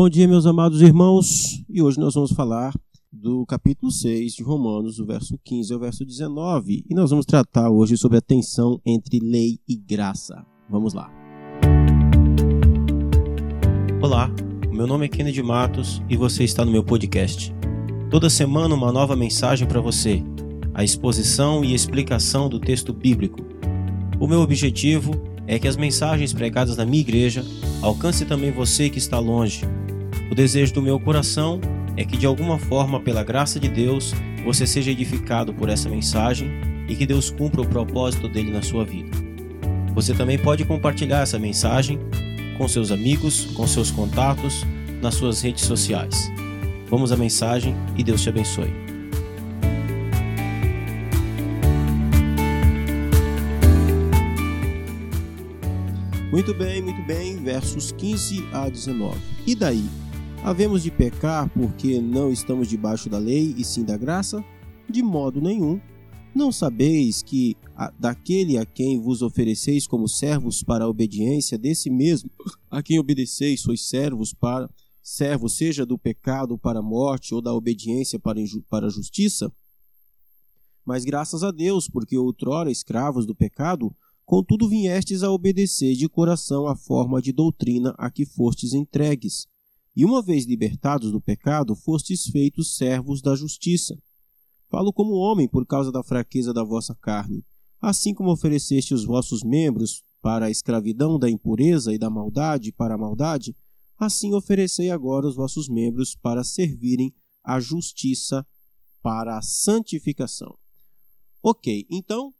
Bom dia, meus amados irmãos, e hoje nós vamos falar do capítulo 6 de Romanos, o verso 15 ao verso 19, e nós vamos tratar hoje sobre a tensão entre lei e graça. Vamos lá. Olá, meu nome é Kennedy Matos e você está no meu podcast. Toda semana uma nova mensagem para você, a exposição e explicação do texto bíblico. O meu objetivo é que as mensagens pregadas na minha igreja alcancem também você que está longe. O desejo do meu coração é que de alguma forma, pela graça de Deus, você seja edificado por essa mensagem e que Deus cumpra o propósito dele na sua vida. Você também pode compartilhar essa mensagem com seus amigos, com seus contatos, nas suas redes sociais. Vamos à mensagem e Deus te abençoe. Muito bem, muito bem, versos 15 a 19. E daí? Havemos de pecar porque não estamos debaixo da lei e sim da graça? De modo nenhum. Não sabeis que daquele a quem vos ofereceis como servos para a obediência, desse mesmo a quem obedeceis sois servos para servos, seja do pecado para a morte ou da obediência para, para a justiça? Mas graças a Deus, porque outrora escravos do pecado, contudo viestes a obedecer de coração a forma de doutrina a que fostes entregues e uma vez libertados do pecado, fostes feitos servos da justiça. Falo como homem por causa da fraqueza da vossa carne. Assim como ofereceste os vossos membros para a escravidão da impureza e da maldade para a maldade, assim oferecei agora os vossos membros para servirem à justiça para a santificação. Ok, então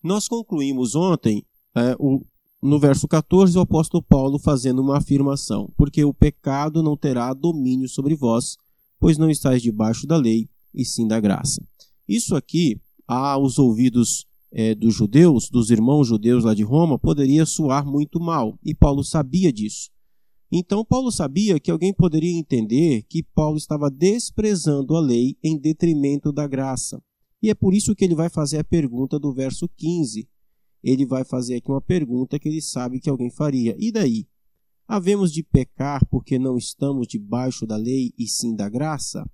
nós concluímos ontem é, o, no verso 14, o apóstolo Paulo fazendo uma afirmação: Porque o pecado não terá domínio sobre vós, pois não estáis debaixo da lei, e sim da graça. Isso aqui, aos ouvidos é, dos judeus, dos irmãos judeus lá de Roma, poderia soar muito mal, e Paulo sabia disso. Então, Paulo sabia que alguém poderia entender que Paulo estava desprezando a lei em detrimento da graça. E é por isso que ele vai fazer a pergunta do verso 15: ele vai fazer aqui uma pergunta que ele sabe que alguém faria. E daí? Havemos de pecar porque não estamos debaixo da lei e sim da graça?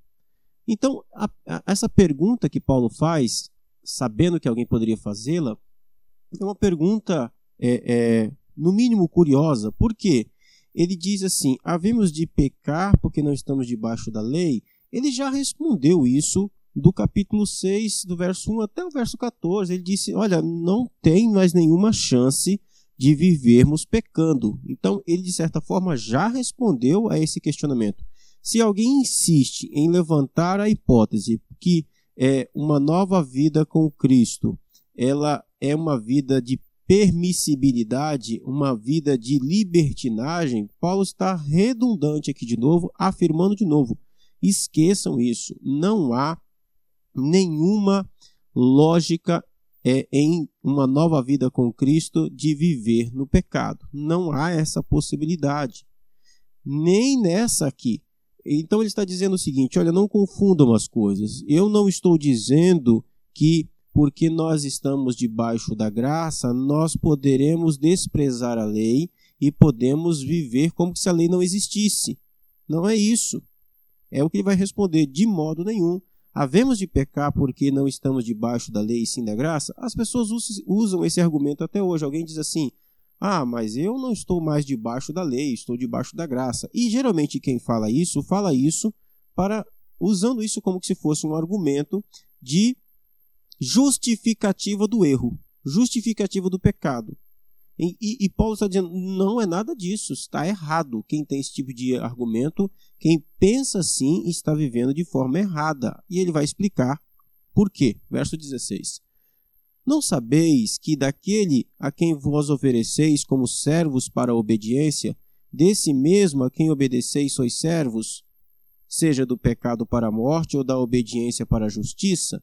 Então, a, a, essa pergunta que Paulo faz, sabendo que alguém poderia fazê-la, é uma pergunta, é, é, no mínimo, curiosa. Por quê? Ele diz assim: havemos de pecar porque não estamos debaixo da lei? Ele já respondeu isso do capítulo 6, do verso 1 até o verso 14, ele disse: Olha, não tem mais nenhuma chance de vivermos pecando. Então, ele, de certa forma, já respondeu a esse questionamento. Se alguém insiste em levantar a hipótese que é uma nova vida com Cristo, ela é uma vida de permissibilidade, uma vida de libertinagem, Paulo está redundante aqui de novo, afirmando de novo: esqueçam isso, não há nenhuma lógica é, em uma nova vida com Cristo de viver no pecado. Não há essa possibilidade. Nem nessa aqui. Então ele está dizendo o seguinte: olha, não confundam as coisas. Eu não estou dizendo que porque nós estamos debaixo da graça, nós poderemos desprezar a lei e podemos viver como se a lei não existisse. Não é isso. É o que ele vai responder de modo nenhum havemos de pecar porque não estamos debaixo da lei e sim da graça? As pessoas usam esse argumento até hoje. Alguém diz assim: ah, mas eu não estou mais debaixo da lei, estou debaixo da graça. E geralmente quem fala isso, fala isso para usando isso como se fosse um argumento de justificativa do erro, justificativa do pecado. E, e, e, Paulo está dizendo: não é nada disso, está errado. Quem tem esse tipo de argumento, quem pensa assim, está vivendo de forma errada. E ele vai explicar por quê. Verso 16: Não sabeis que daquele a quem vos ofereceis como servos para a obediência, desse mesmo a quem obedeceis sois servos, seja do pecado para a morte ou da obediência para a justiça?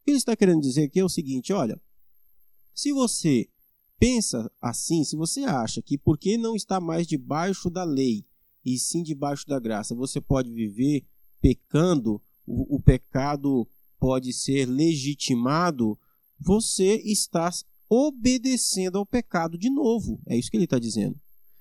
O que ele está querendo dizer aqui é o seguinte: olha, se você pensa assim, se você acha que porque não está mais debaixo da lei e sim debaixo da graça, você pode viver pecando, o, o pecado pode ser legitimado, você está obedecendo ao pecado de novo. É isso que ele está dizendo.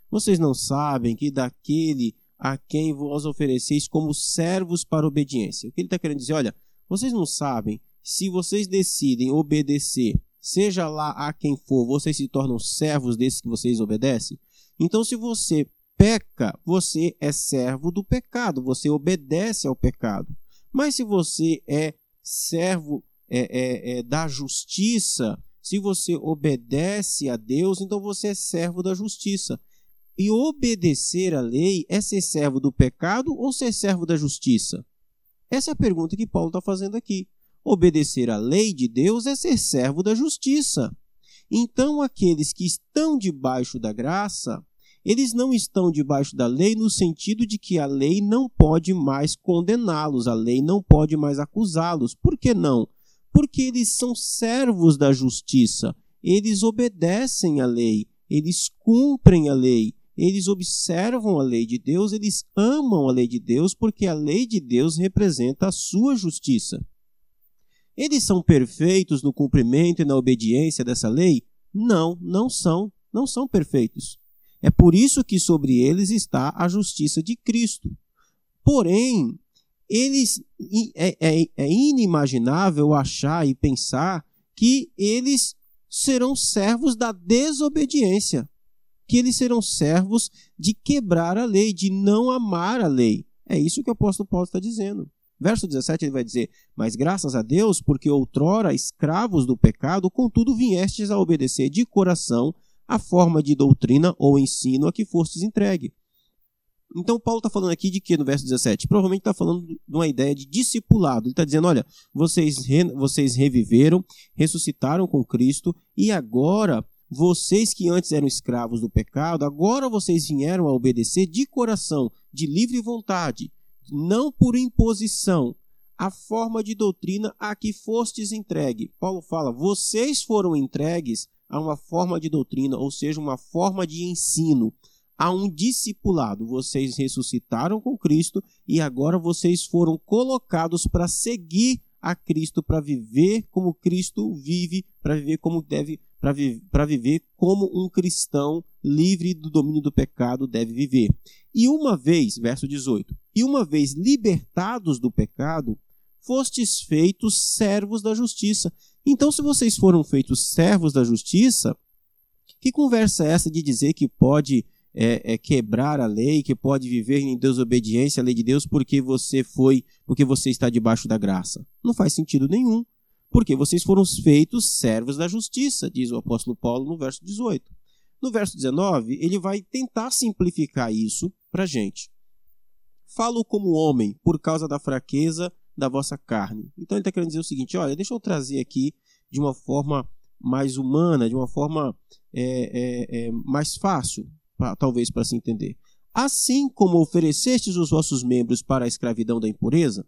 Vocês não sabem que daquele a quem vos ofereceis como servos para obediência. O que ele está querendo dizer? Olha, vocês não sabem, se vocês decidem obedecer, seja lá a quem for, vocês se tornam servos desses que vocês obedecem? Então, se você peca, você é servo do pecado, você obedece ao pecado. Mas se você é servo é, é, é, da justiça, se você obedece a Deus, então você é servo da justiça. E obedecer à lei é ser servo do pecado ou ser servo da justiça? Essa é a pergunta que Paulo está fazendo aqui. Obedecer à lei de Deus é ser servo da justiça. Então, aqueles que estão debaixo da graça, eles não estão debaixo da lei no sentido de que a lei não pode mais condená-los, a lei não pode mais acusá-los. Por que não? Porque eles são servos da justiça, eles obedecem à lei, eles cumprem a lei, eles observam a lei de Deus, eles amam a lei de Deus, porque a lei de Deus representa a sua justiça. Eles são perfeitos no cumprimento e na obediência dessa lei? Não, não são, não são perfeitos. É por isso que sobre eles está a justiça de Cristo. Porém, eles é, é, é inimaginável achar e pensar que eles serão servos da desobediência que eles serão servos de quebrar a lei, de não amar a lei. É isso que o apóstolo Paulo está dizendo. Verso 17 ele vai dizer: Mas graças a Deus, porque outrora escravos do pecado, contudo viestes a obedecer de coração a forma de doutrina ou ensino a que fostes entregue. Então, Paulo está falando aqui de que no verso 17? Provavelmente está falando de uma ideia de discipulado. Ele está dizendo: olha, vocês, re, vocês reviveram, ressuscitaram com Cristo e agora vocês que antes eram escravos do pecado, agora vocês vieram a obedecer de coração, de livre vontade, não por imposição, a forma de doutrina a que fostes entregue. Paulo fala: vocês foram entregues a uma forma de doutrina, ou seja, uma forma de ensino, a um discipulado. Vocês ressuscitaram com Cristo e agora vocês foram colocados para seguir a Cristo, para viver como Cristo vive, para viver como deve para vi viver como um cristão livre do domínio do pecado deve viver. E uma vez, verso 18, e uma vez libertados do pecado, fostes feitos servos da justiça. Então, se vocês foram feitos servos da justiça, que conversa é essa de dizer que pode é, é, quebrar a lei, que pode viver em desobediência à lei de Deus porque você foi, porque você está debaixo da graça? Não faz sentido nenhum porque vocês foram feitos servos da justiça, diz o apóstolo Paulo no verso 18. No verso 19, ele vai tentar simplificar isso para a gente. Falo como homem por causa da fraqueza da vossa carne. Então ele está querendo dizer o seguinte: olha, deixa eu trazer aqui de uma forma mais humana, de uma forma é, é, é, mais fácil, pra, talvez para se entender. Assim como oferecestes os vossos membros para a escravidão da impureza,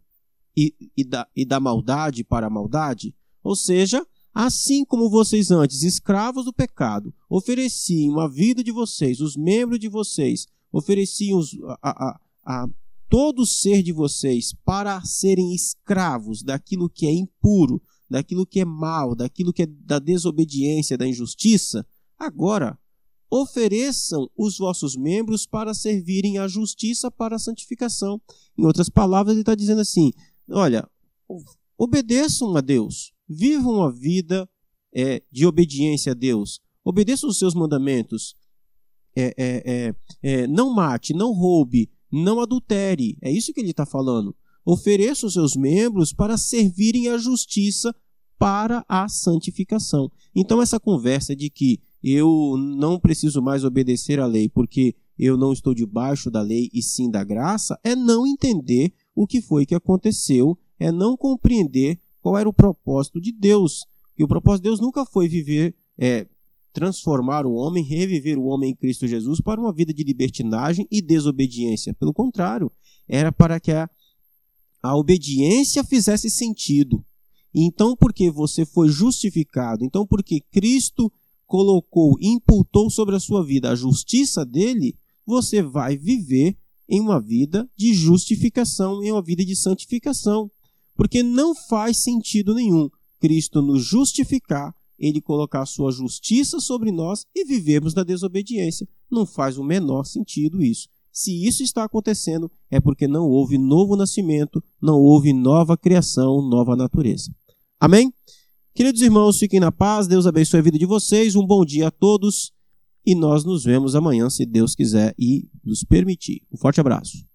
e, e, da, e da maldade para a maldade? Ou seja, assim como vocês antes, escravos do pecado, ofereciam a vida de vocês, os membros de vocês, ofereciam os, a, a, a todo o ser de vocês para serem escravos daquilo que é impuro, daquilo que é mal, daquilo que é da desobediência, da injustiça, agora ofereçam os vossos membros para servirem à justiça para a santificação. Em outras palavras, ele está dizendo assim: olha, obedeçam a Deus, vivam uma vida é, de obediência a Deus, obedeçam os seus mandamentos, é, é, é, é não mate, não roube, não adultere, é isso que ele está falando. Ofereçam os seus membros para servirem à justiça para a santificação. Então, essa conversa de que eu não preciso mais obedecer à lei porque eu não estou debaixo da lei e sim da graça, é não entender o que foi que aconteceu é não compreender qual era o propósito de Deus. E o propósito de Deus nunca foi viver, é, transformar o homem, reviver o homem em Cristo Jesus para uma vida de libertinagem e desobediência. Pelo contrário, era para que a, a obediência fizesse sentido. Então, porque você foi justificado, então, porque Cristo colocou, imputou sobre a sua vida a justiça dele, você vai viver em uma vida de justificação, em uma vida de santificação. Porque não faz sentido nenhum Cristo nos justificar, ele colocar a sua justiça sobre nós e vivemos na desobediência. Não faz o menor sentido isso. Se isso está acontecendo, é porque não houve novo nascimento, não houve nova criação, nova natureza. Amém? Queridos irmãos, fiquem na paz, Deus abençoe a vida de vocês, um bom dia a todos e nós nos vemos amanhã, se Deus quiser e nos permitir. Um forte abraço.